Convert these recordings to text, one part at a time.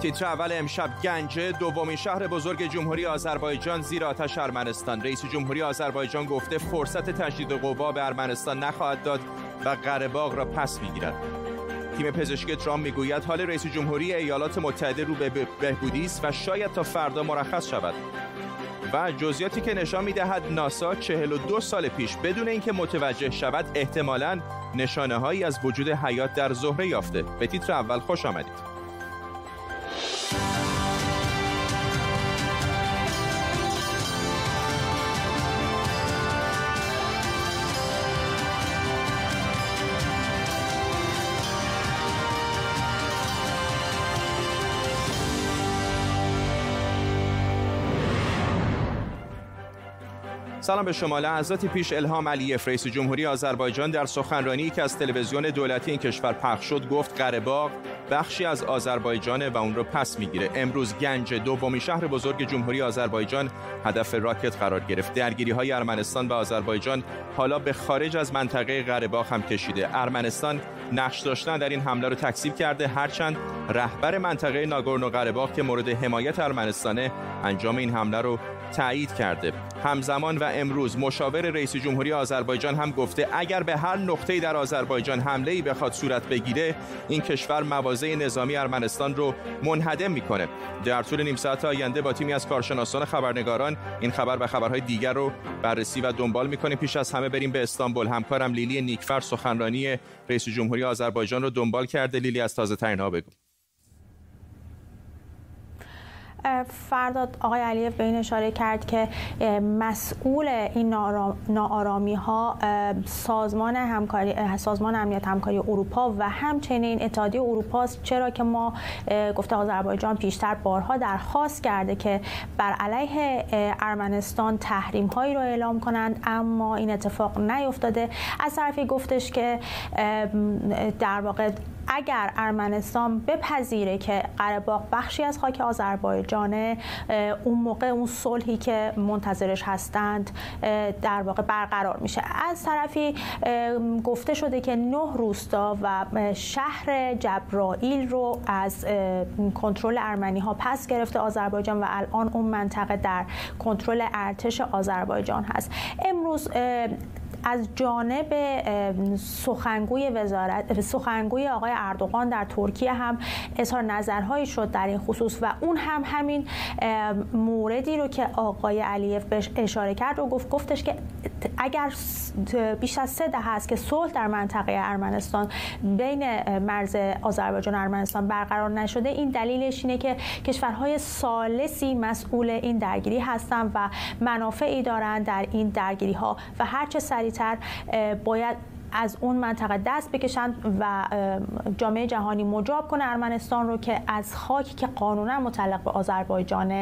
تیتر اول امشب گنجه دومین شهر بزرگ جمهوری آذربایجان زیر آتش ارمنستان. رئیس جمهوری آذربایجان گفته فرصت تجدید قوا به ارمنستان نخواهد داد و قرهباغ را پس می‌گیرد. تیم پزشکی ترامپ می‌گوید حال رئیس جمهوری ایالات متحده رو به بهبودی است و شاید تا فردا مرخص شود. و جزئیاتی که نشان می‌دهد ناسا 42 سال پیش بدون اینکه متوجه شود احتمالاً نشانه هایی از وجود حیات در زهره یافته. به تیتر اول خوش آمدید. سلام به شما. لحظاتی پیش الهام علیف رئیس جمهوری آذربایجان در سخنرانی که از تلویزیون دولتی این کشور پخش شد گفت قره بخشی از آذربایجان و اون رو پس می‌گیره. امروز گنج دومی شهر بزرگ جمهوری آذربایجان هدف راکت قرار گرفت. درگیری های ارمنستان و آذربایجان حالا به خارج از منطقه قره هم کشیده. ارمنستان نقش داشتن در این حمله رو تکذیب کرده. هرچند رهبر منطقه ناگورنو قره که مورد حمایت ارمنستانه انجام این حمله رو تایید کرده. همزمان و امروز مشاور رئیس جمهوری آذربایجان هم گفته اگر به هر نقطه‌ای در آذربایجان حمله ای بخواد صورت بگیره این کشور مواضع نظامی ارمنستان رو منهدم می‌کنه. در طول نیم ساعت آینده با تیمی از کارشناسان خبرنگاران این خبر و خبرهای دیگر رو بررسی و دنبال می‌کنیم. پیش از همه بریم به استانبول. همکارم لیلی نیکفر سخنرانی رئیس جمهوری آذربایجان رو دنبال کرده. لیلی از تازه ترین ها بگو. فرداد آقای علیف به این اشاره کرد که مسئول این ناآرامی ها سازمان همکاری سازمان امنیت همکاری اروپا و همچنین اتحادیه اروپا است چرا که ما گفته آذربایجان پیشتر بارها درخواست کرده که بر علیه ارمنستان تحریم هایی را اعلام کنند اما این اتفاق نیفتاده. از طرفی گفتش که در واقع اگر ارمنستان بپذیره که قره بخشی از خاک آذربایجانه اون موقع اون صلحی که منتظرش هستند در واقع برقرار میشه. از طرفی گفته شده که نه روستا و شهر جبرائیل رو از کنترل ارمنی ها پس گرفته آذربایجان و الان اون منطقه در کنترل ارتش آذربایجان هست. امروز از جانب سخنگوی وزارت سخنگوی آقای اردوغان در ترکیه هم اظهار نظرهایی شد در این خصوص و اون هم همین موردی رو که آقای علیف بهش اشاره کرد و گفت. گفتش که اگر بیش از سه دهه است که صلح در منطقه ارمنستان بین مرز آذربایجان و ارمنستان برقرار نشده این دلیلش اینه که کشورهای سالسی مسئول این درگیری هستند و منافعی دارند در این درگیری ها و هرچه سریعتر باید از اون منطقه دست بکشند و جامعه جهانی مجاب کنه ارمنستان رو که از خاکی که قانونا متعلق به آذربایجان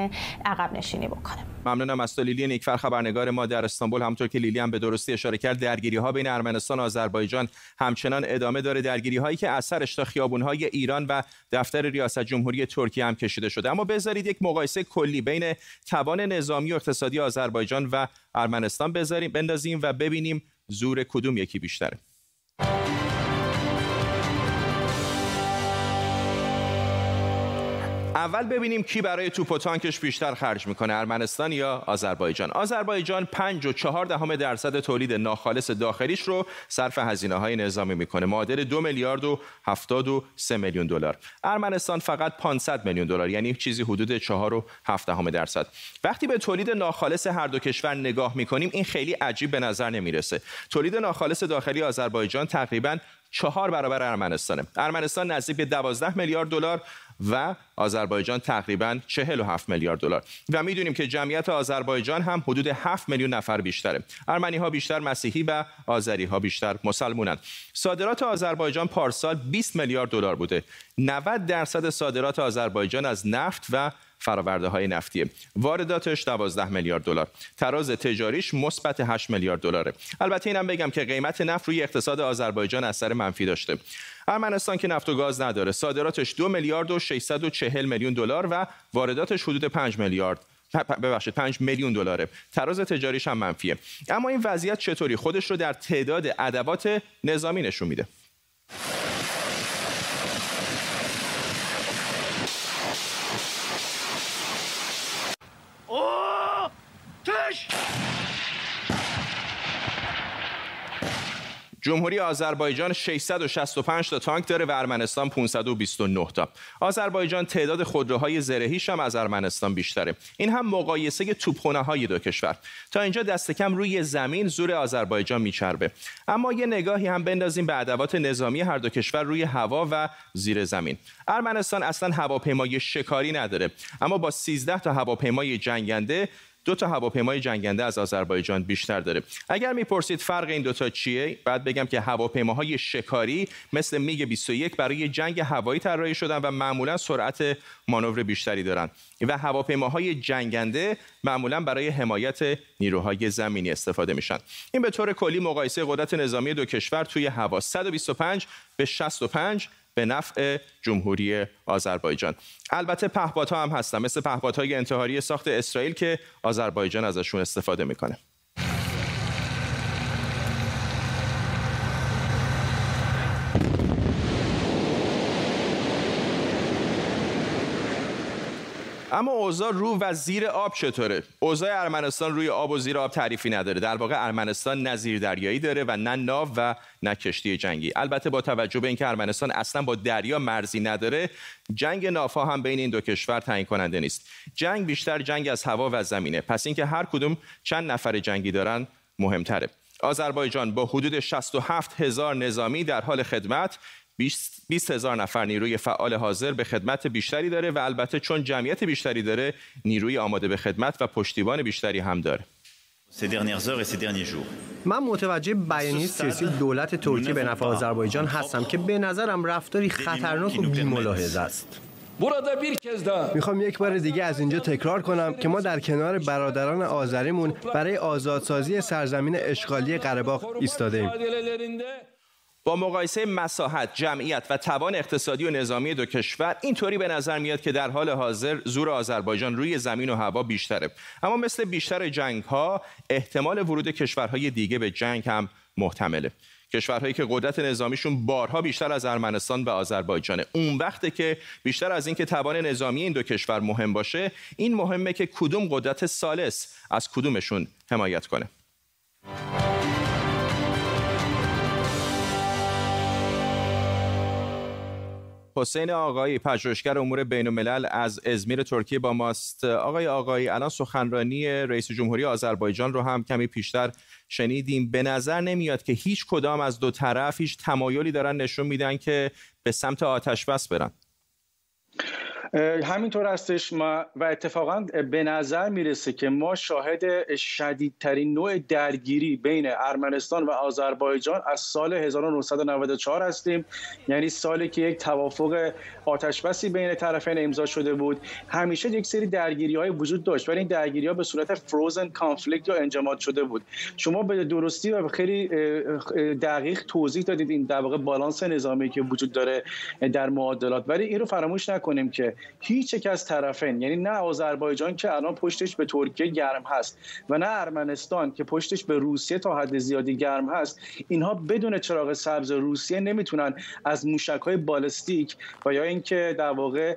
عقب نشینی بکنه. ممنونم از تو لیلی. نیکفر خبرنگار ما در استانبول همطور که لیلی هم به درستی اشاره کرد درگیری ها بین ارمنستان و آذربایجان همچنان ادامه داره. درگیری هایی که اثرش تا خیابون های ایران و دفتر ریاست جمهوری ترکیه هم کشیده شده. اما بذارید یک مقایسه کلی بین توان نظامی و اقتصادی آذربایجان و ارمنستان بذاریم بندازیم و ببینیم زور کدوم یکی بیشتره؟ اول ببینیم کی برای توپ و تانکش بیشتر خرج می‌کنه ارمنستان یا آذربایجان. آذربایجان 5 و 4 دهم درصد تولید ناخالص داخلیش رو صرف هزینه های نظامی می‌کنه. معادل 2 میلیارد و 73 میلیون دلار. ارمنستان فقط 500 میلیون دلار یعنی چیزی حدود 4 و 7 دهم درصد. وقتی به تولید ناخالص هر دو کشور نگاه می‌کنیم این خیلی عجیب به نظر نمی‌رسه. تولید ناخالص داخلی آذربایجان تقریبا چهار برابر ارمنستانه. ارمنستان نزدیک به 12 میلیارد دلار و آذربایجان تقریبا 47 میلیارد دلار. و می‌دونیم که جمعیت آذربایجان هم حدود 7 میلیون نفر بیشتره. ارمنی ها بیشتر مسیحی و آذری ها بیشتر مسلمونند صادرات آذربایجان پارسال 20 میلیارد دلار بوده. 90 درصد صادرات آذربایجان از نفت و فراورده های نفتیه. وارداتش 12 میلیارد دلار. تراز تجاریش مثبت 8 میلیارد دلاره. البته اینم بگم که قیمت نفت روی اقتصاد آذربایجان اثر منفی داشته. ارمنستان که نفت و گاز نداره. صادراتش 2 میلیارد و 640 میلیون دلار و وارداتش حدود 5 میلیارد. ببخشید 5 میلیون دلاره. تراز تجاریش هم منفیه. اما این وضعیت چطوری؟ خودش رو در تعداد ادوات نظامی نشون میده. جمهوری آذربایجان 665 تا تانک داره و ارمنستان 529 تا. آذربایجان تعداد خودروهای زرهیش هم از ارمنستان بیشتره. این هم مقایسه توپخانه های دو کشور. تا اینجا دست کم روی زمین زور آذربایجان میچربه. اما یه نگاهی هم بندازیم به ادوات نظامی هر دو کشور روی هوا و زیر زمین. ارمنستان اصلا هواپیمای شکاری نداره. اما با 13 تا هواپیمای جنگنده دو تا هواپیمای جنگنده از آذربایجان بیشتر داره. اگر می‌پرسید فرق این دوتا چیه بعد بگم که هواپیماهای شکاری مثل میگ 21 برای جنگ هوایی طراحی شدن و معمولا سرعت مانور بیشتری دارند و هواپیماهای جنگنده معمولا برای حمایت نیروهای زمینی استفاده میشن. این به طور کلی مقایسه قدرت نظامی دو کشور توی هوا. 125 به 65 به نفع جمهوری آذربایجان. البته پهپادها هم هستن مثل پهپادهای انتحاری ساخت اسرائیل که آذربایجان ازشون استفاده می‌کنه. اما اوضاع رو و زیر آب چطوره؟ اوضاع ارمنستان روی آب و زیر آب تعریفی نداره. در واقع ارمنستان نه زیر دریایی داره و نه ناو و نه کشتی جنگی. البته با توجه به اینکه ارمنستان اصلا با دریا مرزی نداره جنگ نافها هم بین این دو کشور تعیین کننده نیست. جنگ بیشتر جنگ از هوا و زمینه. پس اینکه هر کدوم چند نفر جنگی دارن مهمتره. آذربایجان با حدود 67 هزار نظامی در حال خدمت. 20 هزار نفر نیروی فعال حاضر به خدمت بیشتری داره و البته چون جمعیت بیشتری داره نیروی آماده به خدمت و پشتیبان بیشتری هم داره. من متوجه بیانیه سیاسی دولت ترکیه به نفع آذربایجان هستم که به نظرم رفتاری خطرناک و بی‌ملاحظه است. می‌خوام یک بار دیگه از اینجا تکرار کنم که ما در کنار برادران آذریمون برای آزادسازی سرزمین اشغالی قره ایستاده ایم. با مقایسه مساحت، جمعیت و توان اقتصادی و نظامی دو کشور اینطوری به نظر میاد که در حال حاضر زور آذربایجان روی زمین و هوا بیشتره. اما مثل بیشتر جنگ ها احتمال ورود کشورهای دیگه به جنگ هم محتمله. کشورهایی که قدرت نظامیشون بارها بیشتر از ارمنستان و آذربایجانه. اون وقته که بیشتر از اینکه توان نظامی این دو کشور مهم باشه این مهمه که کدوم قدرت سالس از کدومشون حمایت کنه. حسین آقایی پژوهشگر امور بین الملل از ازمیر ترکیه با ماست. آقای آقایی الان سخنرانی رئیس جمهوری آذربایجان رو هم کمی پیشتر شنیدیم. به نظر نمیاد که هیچ کدام از دو طرف هیچ تمایلی دارن نشون میدن که به سمت آتش بس برن. همینطور هستش. ما و اتفاقا به نظر می‌رسه که ما شاهد شدیدترین نوع درگیری بین ارمنستان و آذربایجان از سال 1994 هستیم. یعنی سالی که یک توافق آتشبسی بین طرفین امضا شده بود. همیشه یک سری درگیری های وجود داشت ولی این درگیری ها به صورت فروزن کانفلیکت یا انجماد شده بود. شما به درستی و خیلی دقیق توضیح دادید این در بالانس نظامی که وجود داره در معادلات. ولی این رو فراموش نکنیم که هیچ یک از طرفین یعنی نه آذربایجان که الان پشتش به ترکیه گرم هست و نه ارمنستان که پشتش به روسیه تا حد زیادی گرم هست اینها بدون چراغ سبز روسیه نمی‌تونن از موشک های بالستیک و یا اینکه در واقع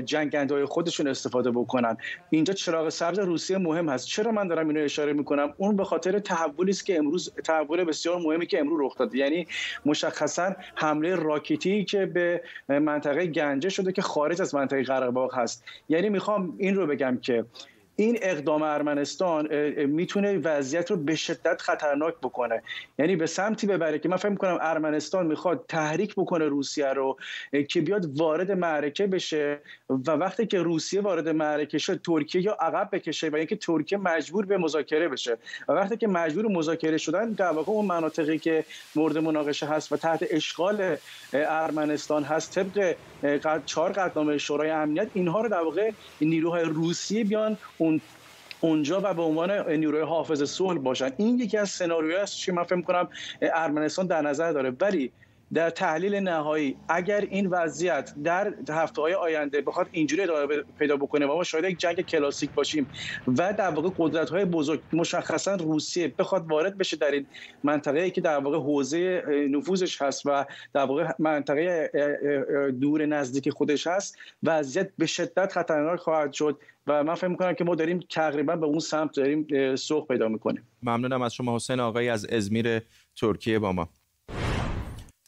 جنگنده خودشون استفاده بکنن. اینجا چراغ سبز روسیه مهم هست. چرا من دارم اینو اشاره می‌کنم؟ اون به خاطر تحولی است که امروز تحول بسیار مهمی که امروز رخ داده. یعنی مشخصا حمله راکتی که به منطقه گنجه شده که خارج از منطقه قره هست. یعنی می‌خوام این رو بگم که این اقدام ارمنستان می‌تونه وضعیت رو به شدت خطرناک بکنه. یعنی به سمتی ببره که من فکر می‌کنم ارمنستان می‌خواد تحریک بکنه روسیه رو که بیاد وارد معرکه بشه و وقتی که روسیه وارد معرکه شد ترکیه یا عقب بکشه و اینکه ترکیه مجبور به مذاکره بشه. و وقتی که مجبور مذاکره شدن در واقع اون مناطقی که مورد مناقشه هست و تحت اشغال ارمنستان هست طبق چهار قطعنامه شورای امنیت اینها رو در واقع نیروهای روسیه بیان اون اونجا و به عنوان نیروی حافظ صلح باشن. این یکی از سناریوهایی است که من فکر کنم ارمنستان در نظر داره. ولی در تحلیل نهایی اگر این وضعیت در هفته های آینده بخواد اینجوری ادامه پیدا بکنه و ما شاید یک جنگ کلاسیک باشیم و در واقع قدرت های بزرگ مشخصا روسیه بخواد وارد بشه در این منطقه که در واقع حوزه نفوذش هست و در واقع منطقه دور نزدیک خودش هست وضعیت به شدت خطرناک خواهد شد و من فکر می‌کنم که ما داریم تقریبا به اون سمت داریم سوق پیدا می‌کنیم. ممنونم از شما حسین آقایی از ازمیر ترکیه با ما.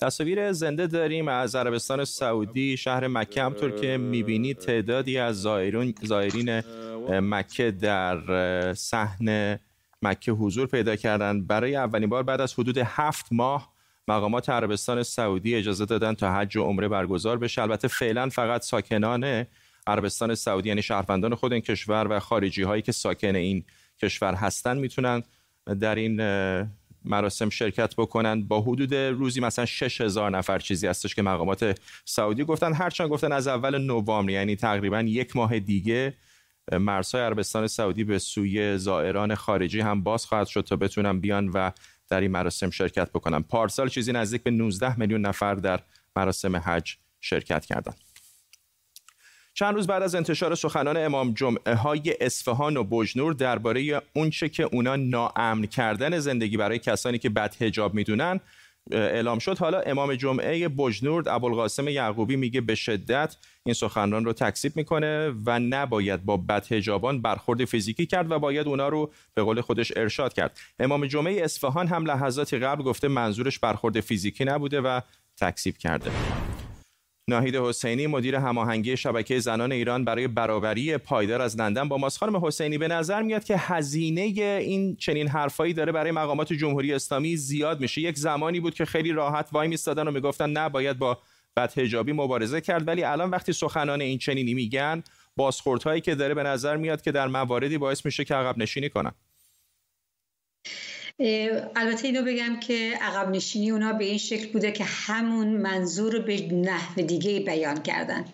تصاویر زنده داریم از عربستان سعودی شهر مکه همطور که می‌بینید تعدادی از زائرین مکه در صحن مکه حضور پیدا کردند. برای اولین بار بعد از حدود هفت ماه مقامات عربستان سعودی اجازه دادن تا حج و عمره برگزار بشه. البته فعلا فقط ساکنان عربستان سعودی یعنی شهروندان خود این کشور و خارجی هایی که ساکن این کشور هستند می‌تونن در این مراسم شرکت بکنن با حدود روزی مثلا 6000 نفر چیزی هستش که مقامات سعودی گفتن. هرچند گفتن از اول نوامبر یعنی تقریبا یک ماه دیگه مرزهای عربستان سعودی به سوی زائران خارجی هم باز خواهد شد تا بتونن بیان و در این مراسم شرکت بکنن. پارسال چیزی نزدیک به 19 میلیون نفر در مراسم حج شرکت کردند. چند روز بعد از انتشار سخنان امام جمعه های اصفهان و بجنور درباره اونچه که اونا ناامن کردن زندگی برای کسانی که بد هجاب می‌دونن اعلام شد. حالا امام جمعه بجنورد ابوالقاسم یعقوبی میگه به شدت این سخنران رو تکذیب می‌کنه و نباید با بدهجابان برخورد فیزیکی کرد و باید اونا رو به قول خودش ارشاد کرد. امام جمعه اصفهان هم لحظاتی قبل گفته منظورش برخورد فیزیکی نبوده و تکذیب کرده. ناهید حسینی مدیر هماهنگی شبکه زنان ایران برای برابری پایدار از لندن با ماست. خانم حسینی به نظر میاد که هزینه این چنین حرفایی داره برای مقامات جمهوری اسلامی زیاد میشه. یک زمانی بود که خیلی راحت وای میستادن و می‌گفتن نه باید با بدهجابی مبارزه کرد. ولی الان وقتی سخنان این چنینی میگن بازخوردهایی که داره به نظر میاد که در مواردی باعث میشه که عقب نشینی کنن. البته اینو بگم که عقب نشینی اونا به این شکل بوده که همون منظور به نحو دیگه بیان کردن.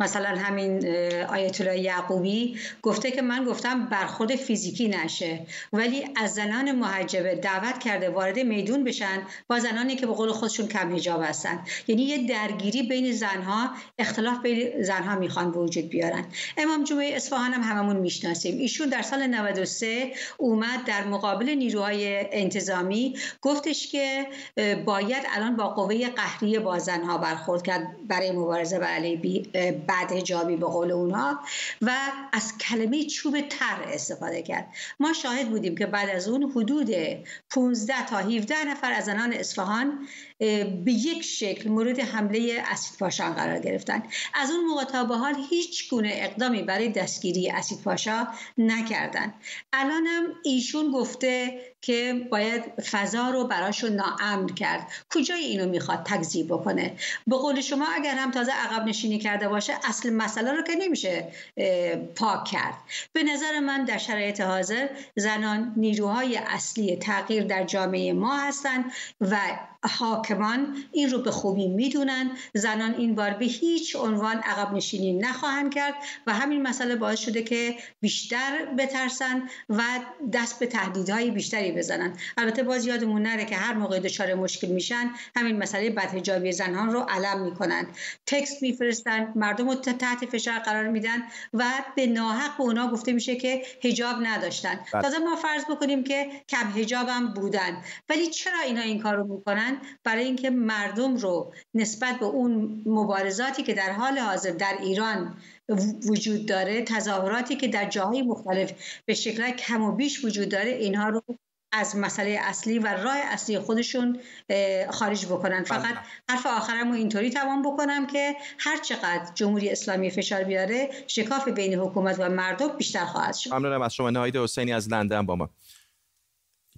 مثلا همین آیت الله یعقوبی گفته که من گفتم برخورد فیزیکی نشه ولی از زنان محجبه دعوت کرده وارد میدون بشن با زنانی که به قول خودشون کم حجاب هستن. یعنی یه درگیری بین زنها اختلاف بین زنها می‌خوان وجود بیارن. امام جمعه اصفهان هم هممون می‌شناسیم. ایشون در سال 93 اومد در مقابل نیروهای انتظامی گفتش که باید الان با قوه قهری با زنها برخورد کرد برای مبارزه با علیه بعد هجابی به قول اونها و از کلمه چوب تر استفاده کرد. ما شاهد بودیم که بعد از اون حدود 15 تا 17 نفر از زنان اصفهان به یک شکل مورد حمله اسید پاشان قرار گرفتن. از اون موقع تا به حال هیچ گونه اقدامی برای دستگیری اسید پاشا نکردن. الانم ایشون گفته که باید فضا رو براشون ناامن کرد. کجای اینو می‌خواد تکذیب بکنه؟ به قول شما اگر هم تازه عقب نشینی کرده باشه اصل مسئله رو که نمیشه پاک کرد. به نظر من در شرایط حاضر زنان نیروهای اصلی تغییر در جامعه ما هستند و حاکمان این رو به خوبی می‌دونن. زنان این بار به هیچ عنوان عقب نشینی نخواهند کرد و همین مسئله باعث شده که بیشتر بترسن و دست به تهدیدهای بیشتری بزنن. البته باز یادمون نره که هر موقع دچار مشکل میشن همین مسئله بدهجابی زنان رو علم می‌کنن. تکست میفرستن مردم رو تحت فشار قرار میدن و به ناحق به اونا گفته میشه که هجاب نداشتن. بله. تازه ما فرض بکنیم که کم هجاب بودن. ولی چرا اینا این کار رو می‌کنن؟ برای اینکه مردم رو نسبت به اون مبارزاتی که در حال حاضر در ایران وجود داره تظاهراتی که در جاهای مختلف به شکل کم و بیش وجود داره اینها رو از مسئله اصلی و راه اصلی خودشون خارج بکنن. فقط حرف آخرم رو اینطوری توان بکنم که هر چقدر جمهوری اسلامی فشار بیاره شکاف بین حکومت و مردم بیشتر خواهد شد. ممنونم از شما. نهایت حسینی از لندن با ما.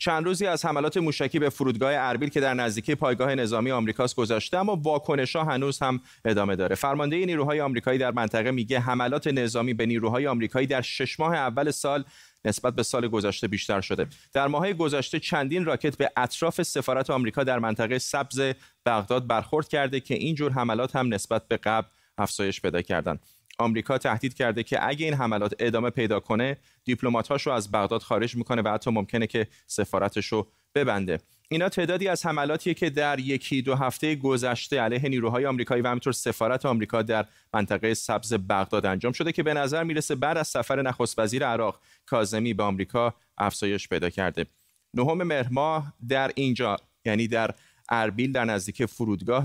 چند روزی از حملات موشکی به فرودگاه اربیل که در نزدیکی پایگاه نظامی آمریکاست گذشته اما واکنش‌ها هنوز هم ادامه داره. فرمانده نیروهای آمریکایی در منطقه میگه حملات نظامی به نیروهای آمریکایی در شش ماه اول سال نسبت به سال گذشته بیشتر شده. در ماهای گذشته چندین راکت به اطراف سفارت آمریکا در منطقه سبز بغداد برخورد کرده که این جور حملات هم نسبت به قبل افزایش پیدا کردند. آمریکا تهدید کرده که اگه این حملات ادامه پیدا کنه دیپلمات‌هاش رو از بغداد خارج می‌کنه و حتی ممکنه که سفارتش رو ببنده. اینا تعدادی از حملاتیه که در یکی دو هفته گذشته علیه نیروهای آمریکایی و همینطور سفارت آمریکا در منطقه سبز بغداد انجام شده که به نظر می‌رسه بعد از سفر نخست وزیر عراق کاظمی به آمریکا افزایش پیدا کرده. نهم مهر در اینجا یعنی در اربیل در نزدیک فرودگاه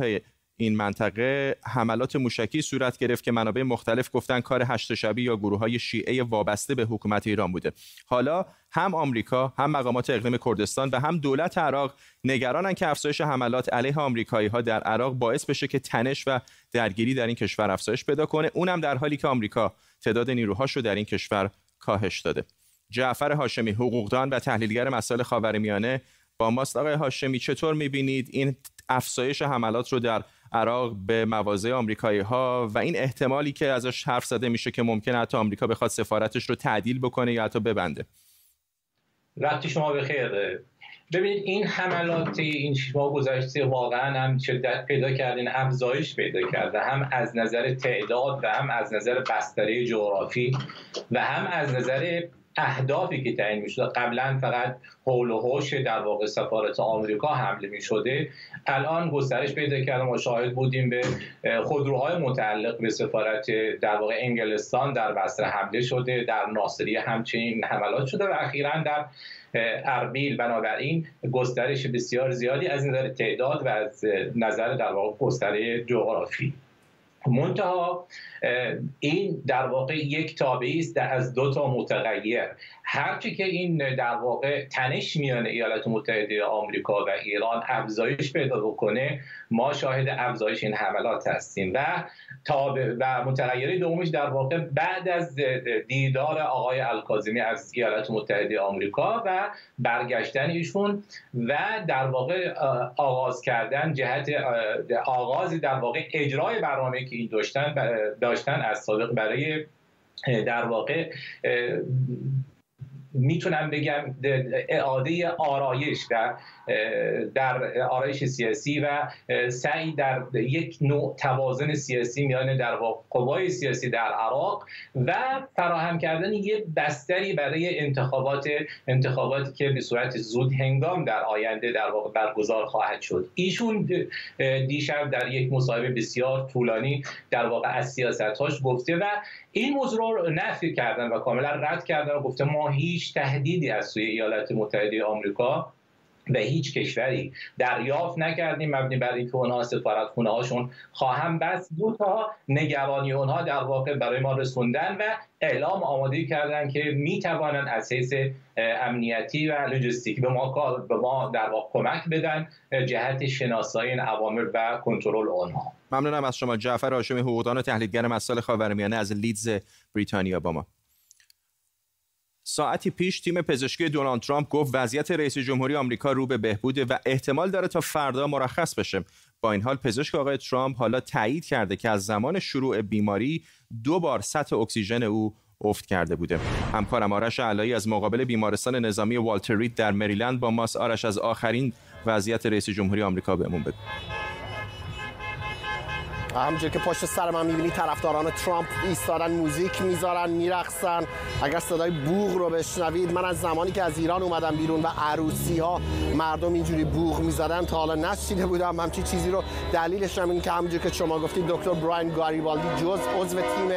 این منطقه حملات موشکی صورت گرفت که منابع مختلف گفتن کار هشت شبی یا گروه های شیعه وابسته به حکومت ایران بوده. حالا هم آمریکا هم مقامات اقلیم کردستان و هم دولت عراق نگرانن که افزایش حملات علیه آمریکایی ها در عراق باعث بشه که تنش و درگیری در این کشور افزایش پیدا کنه. اونم در حالی که آمریکا تعداد نیروهاش رو در این کشور کاهش داده. جعفر هاشمی حقوقدان و تحلیلگر مسائل خاورمیانه با ماست. آقای هاشمی چطور می‌بینید این افزایش حملات رو در عراق به مواضع آمریکایی ها و این احتمالی که ازش حرف زده میشه که ممکن حتی آمریکا بخواد سفارتش رو تعدیل بکنه یا حتی ببنده. وقتی شما بخیر ببینید این حملات این شما گذشته واقعا هم شدت پیدا کردین افزایش پیدا کرده هم از نظر تعداد و هم از نظر بستره جغرافی و هم از نظر اهدافی که تعیین می شده قبلا فقط حول و حوش در واقع سفارت آمریکا حمله می شده الان گسترش پیدا کرده. ما شاهد بودیم به خودروهای متعلق به سفارت در واقع انگلستان در بصره حمله شده در ناصریه همچنین حملات شده و اخیرا در اربیل. بنابراین گسترش بسیار زیادی از نظر تعداد و از نظر در واقع گستره جغرافی. منتها این در واقع یک تابعی است از دو تا متغیر. هرچی که این در واقع تنش میان ایالات متحده آمریکا و ایران افزایش پیدا بکنه ما شاهد افزایش این حملات هستیم. و تابع و متغیر دومش در واقع بعد از دیدار آقای الکاظمی از ایالات متحده آمریکا و برگشتن ایشون و در واقع آغاز کردن جهت آغاز در واقع اجرای برنامه که این داشتن داشتن از سابق برای در واقع می‌تونم بگم اعاده آرایش در در آرایش سیاسی و سعی در یک نوع توازن سیاسی میان در قوای سیاسی در عراق و فراهم کردن یک بستری برای انتخابات انتخاباتی که به صورت زود هنگام در آینده در واقع برگزار خواهد شد. ایشون دیشب در یک مصاحبه بسیار طولانی در واقع از سیاستاش گفته و این موضوع رو نفی کردن و کاملا رد کردن و گفته ما هیچ تهدیدی از سوی ایالات متحده آمریکا به هیچ کشوری دریافت نکردیم مبنی بر اینکه اونها سفارت خونه هاشون خواهم بس دو تا نگرانی اونها در واقع برای ما رسوندن و اعلام آمادگی کردن که می توانند از حیث امنیتی و لوجستیکی به ما به ما در واقع کمک بدن جهت شناسایی این عوامل و کنترل آنها ممنونم از شما جعفر هاشمی حقوقدان و تحلیلگر مسائل خاورمیانه از لیدز بریتانیا با ما. ساعتی پیش تیم پزشکی دونالد ترامپ گفت وضعیت رئیس جمهوری آمریکا رو به بهبوده و احتمال داره تا فردا مرخص بشه. با این حال پزشک آقای ترامپ حالا تایید کرده که از زمان شروع بیماری دو بار سطح اکسیژن او افت کرده بوده. همکارم آرش علایی از مقابل بیمارستان نظامی والتر رید در مریلند با ماست آرش از آخرین وضعیت رئیس جمهوری آمریکا بهمون بگو. همونجور که پشت سر من می‌بینی طرفداران ترامپ ایستادن موزیک می‌ذارن میرقصن. اگر صدای بوغ رو بشنوید من از زمانی که از ایران اومدم بیرون و عروسی ها مردم اینجوری بوغ می‌زدن تا حالا نشیده بودم همچی چیزی رو دلیلش هم این که همونجور که شما گفتید دکتر براین گاریبالدی جز عضو تیم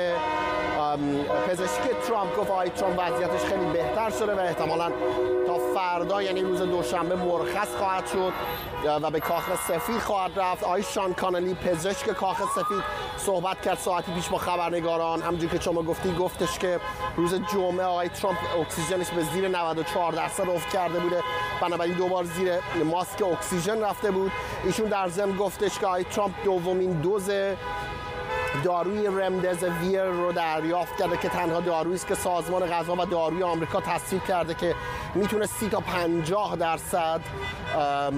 پزشکی ترامپ گفت آقای ترامپ وضعیتش خیلی بهتر شده و احتمالا تا فردا یعنی روز دوشنبه مرخص خواهد شد و به کاخ سفید خواهد رفت. آقای شان کانلی پزشک کاخ سفید صحبت کرد ساعتی پیش با خبرنگاران. همونجور که شما گفتی گفتش که روز جمعه آقای ترامپ اکسیژنش به زیر 94 درصد افت کرده بوده. بنابراین دوبار زیر ماسک اکسیژن رفته بود. ایشون در ضمن گفتش که آقای ترامپ دومین دوز داروی رمدزویر رو دریافت کرده که تنها دارویی است که سازمان غذا و داروی آمریکا تصدیق کرده که می‌تونه سی تا 50 درصد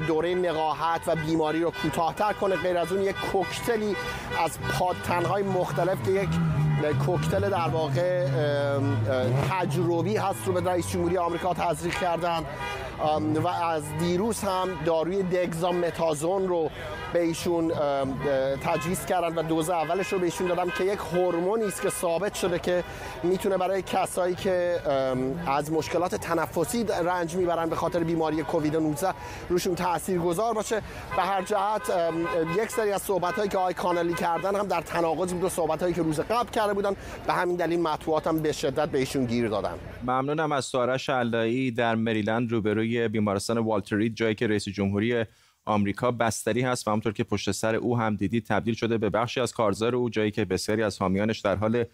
دوره نقاهت و بیماری رو کوتاهتر کنه. غیر از اون یک کوکتلی از پادتنهای مختلف که یک کوکتل در واقع تجربی هست رو به رئیس جمهوری آمریکا تزریق کردن. و از دیروز هم داروی دگزامتازون رو به ایشون تجویز کردن و دوز اولش رو به ایشون دادم که یک هورمونی است که ثابت شده که می‌تونه برای کسایی که از مشکلات تنفسی رنج می‌برن به خاطر بیماری کووید 19 روشون گذار باشه. به هر جهت یک سری از صحبت هایی که آقای کانالی کردن هم در تناقض بود صحبت هایی که روز قبل کرده بودن. به همین دلیل مطبوعات هم به شدت به ایشون گیر دادن. ممنونم از سارش علایی در مریلند روبروی بیمارستان والتر رید جایی که رئیس جمهوری آمریکا بستری هست و همونطور که پشت سر او هم دیدید تبدیل شده به بخشی از کارزار او جایی که بسیاری از حامیانش در حال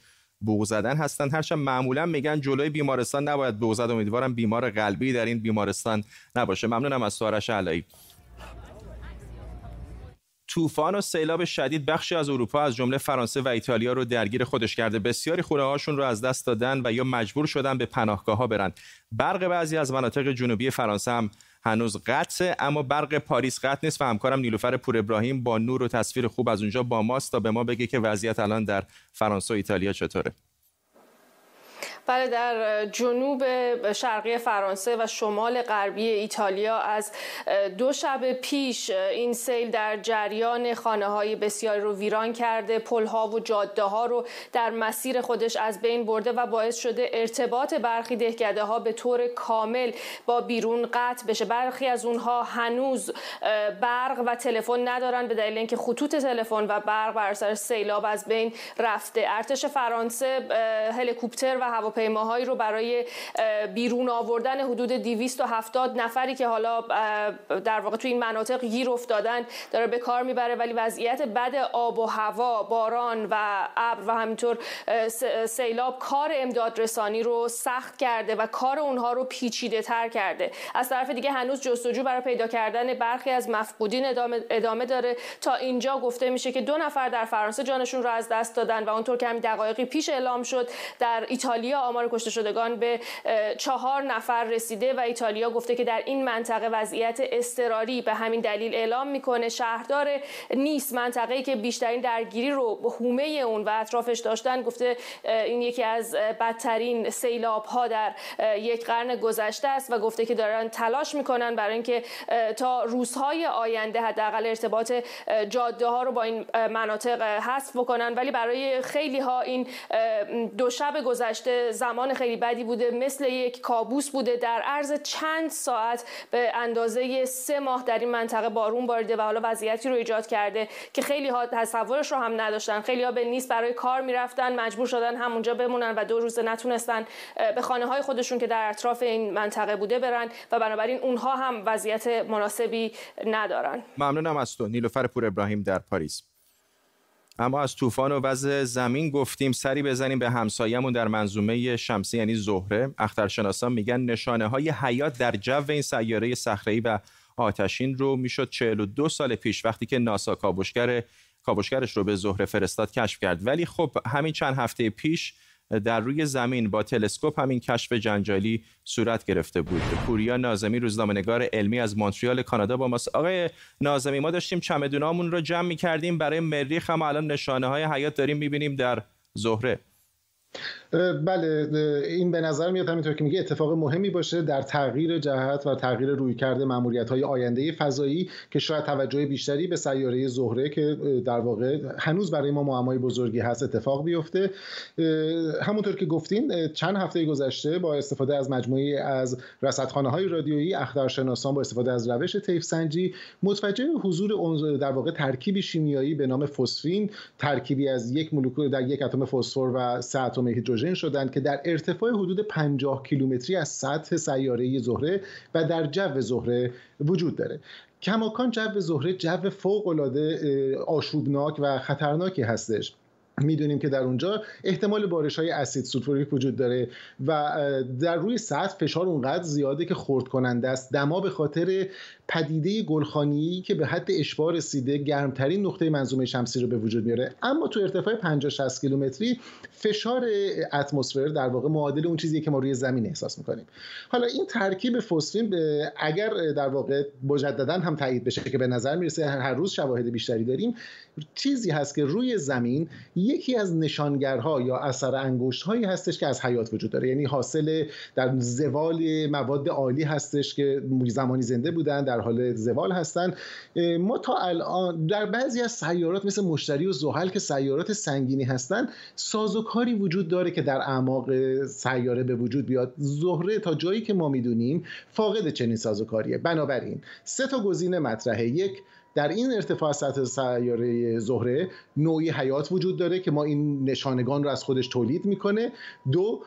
بوق زدن هستند. هرچند معمولا میگن جلوی بیمارستان نباید بوق زد. امیدوارم بیمار قلبی در این بیمارستان نباشه. ممنونم از سوارش علایی طوفان و سیلاب شدید بخشی از اروپا از جمله فرانسه و ایتالیا رو درگیر خودش کرده. بسیاری خونه هاشون رو از دست دادن و یا مجبور شدن به پناهگاه ها برن. برق بعضی از مناطق جنوبی فرانسه هم هنوز قطعه اما برق پاریس قطع نیست و همکارم نیلوفر پور ابراهیم با نور و تصویر خوب از اونجا با ماست تا به ما بگه که وضعیت الان در فرانسه و ایتالیا چطوره. بله در جنوب شرقی فرانسه و شمال غربی ایتالیا از دو شب پیش این سیل در جریان خانه های بسیاری رو ویران کرده. پل ها و جاده ها رو در مسیر خودش از بین برده و باعث شده ارتباط برخی دهکده ها به طور کامل با بیرون قطع بشه. برخی از اونها هنوز برق و تلفن ندارن به دلیل اینکه خطوط تلفن و برق بر اثر سیلاب از بین رفته. ارتش فرانسه هلیکوپتر و هواپیما هواپیماهایی رو برای بیرون آوردن حدود 270 نفری که حالا در واقع تو این مناطق گیر افتادن داره به کار می‌بره. ولی وضعیت بد آب و هوا باران و ابر و همینطور سیلاب کار امداد رسانی رو سخت کرده و کار اونها رو پیچیده تر کرده. از طرف دیگه هنوز جستجو برای پیدا کردن برخی از مفقودین ادامه, داره. تا اینجا گفته میشه که دو نفر در فرانسه جانشون رو از دست دادن و اونطور که همین دقایقی پیش اعلام شد در ایتالیا آمار کشته شدگان به چهار نفر رسیده و ایتالیا گفته که در این منطقه وضعیت اضطراری به همین دلیل اعلام می‌کنه. شهردار نیس منطقه‌ای که بیشترین درگیری رو به حومه اون و اطرافش داشتن گفته این یکی از بدترین سیلاب ها در یک قرن گذشته است و گفته که دارن تلاش می‌کنن برای اینکه تا روزهای آینده حداقل ارتباط جاده ها رو با این مناطق حذف بکنن. ولی برای خیلی ها این دو شب گذشته زمان خیلی بدی بوده مثل یک کابوس بوده. در عرض چند ساعت به اندازه سه ماه در این منطقه بارون باریده و حالا وضعیتی رو ایجاد کرده که خیلی ها تصورش رو هم نداشتن. خیلی ها به نیست برای کار می‌رفتن مجبور شدن همونجا بمونن و دو روز نتونستن به خانه های خودشون که در اطراف این منطقه بوده برن و بنابراین اونها هم وضعیت مناسبی ندارن. ممنونم از تو. نیلوفر پور ابراهیم در پاریس. اما از طوفان و وضع زمین گفتیم سری بزنیم به همسایه‌مون در منظومه شمسی یعنی زهره. اخترشناسان میگن نشانه های حیات در جو این سیاره صخره‌ای و آتشین رو می‌شد 42 سال پیش وقتی که ناسا کاوشگر کاوشگرش رو به زهره فرستاد کشف کرد. ولی خب همین چند هفته پیش در روی زمین با تلسکوپ همین کشف جنجالی صورت گرفته بود. پوریا نازمی روزنامه‌نگار علمی از مونتریال کانادا با ماست. آقای نازمی ما داشتیم چمدونامون رو جمع کردیم برای مریخ هم الان نشانه های حیات داریم می‌بینیم در زهره. بله این به نظر میاد همینطور که میگه اتفاق مهمی باشه در تغییر جهت و تغییر رویکرد ماموریت های آینده فضایی که شاید توجه بیشتری به سیاره زهره که در واقع هنوز برای ما معمای بزرگی هست اتفاق بیفته. همونطور که گفتین چند هفته گذشته با استفاده از مجموعی از رصدخانه های رادیویی اخترشناسان با استفاده از روش طیف سنجی متوجه حضور در واقع ترکیبی شیمیایی به نام فسفین ترکیبی از یک مولکول در یک اتم فسفر و سه اتم هیدروژن شدند که در ارتفاع حدود 50 کیلومتری از سطح سیاره زهره و در جو زهره وجود داره. کماکان جو زهره جو فوق العاده آشوبناک و خطرناکی هستش. می‌دونیم که در اونجا احتمال بارش های اسید سولفوریک وجود داره و در روی سطح فشار اونقدر زیاده که خرد کننده است. دما به خاطر پدیده گلخانی که به حد اشباع رسیده گرمترین نقطه منظومه شمسی رو به وجود میاره. اما تو ارتفاع 50 60 کیلومتری فشار اتمسفر در واقع معادل اون چیزی که ما روی زمین احساس می‌کنیم. حالا این ترکیب فسفین اگر در واقع مجددا هم تایید بشه که به نظر می‌رسه هر روز شواهد بیشتری داریم چیزی هست که روی زمین یکی از نشانگرها یا اثر انگشت هایی هستش که از حیات وجود داره. یعنی حاصل در زوال مواد عالی هستش که زمانی زنده بودن در حال زوال هستن. ما تا الان در بعضی از سیارات مثل مشتری و زحل که سیارات سنگینی هستن سازوکاری وجود داره که در اعماق سیاره به وجود بیاد. زهره تا جایی که ما می‌دونیم فاقد چنین سازوکاریه. بنابراین سه تا گزینه مطرحه. یک در این ارتفاع سطح سیاره زهره نوعی حیات وجود داره که ما این نشانگان رو از خودش تولید می‌کنه. دو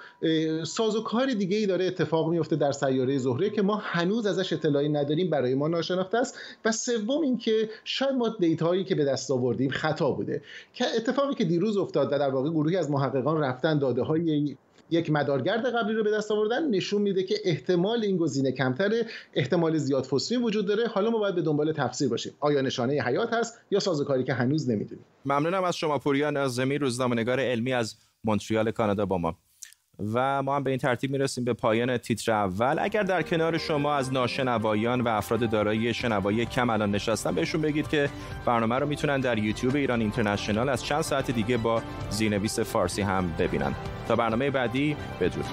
سازوکار دیگه ای داره اتفاق میفته در سیاره زهره که ما هنوز ازش اطلاعی نداریم برای ما ناشناخته است. و سوم اینکه شاید ما دیتایی که به دست آوردیم خطا بوده. که اتفاقی که دیروز افتاد و در واقع گروهی از محققان رفتن داده های یک مدارگرد قبلی رو به دست آوردن نشون میده که احتمال این گزینه کمتره احتمال زیاد فسفی وجود داره. حالا ما باید به دنبال تفسیر باشیم. آیا نشانه حیات هست یا سازوکاری که هنوز نمی‌دونیم؟ ممنونم از شما پوریا نازمی روزنامه‌نگار علمی از مونتریال کانادا با ما. و ما هم به این ترتیب می‌رسیم به پایان تیتر اول. اگر در کنار شما از ناشنوایان و افراد دارای شنوایی کم الان نشستن بهشون بگید که برنامه رو می‌تونن در یوتیوب ایران اینترنشنال از چند ساعت دیگه با زیرنویس فارسی هم ببینن. تا برنامه بعدی بدرود.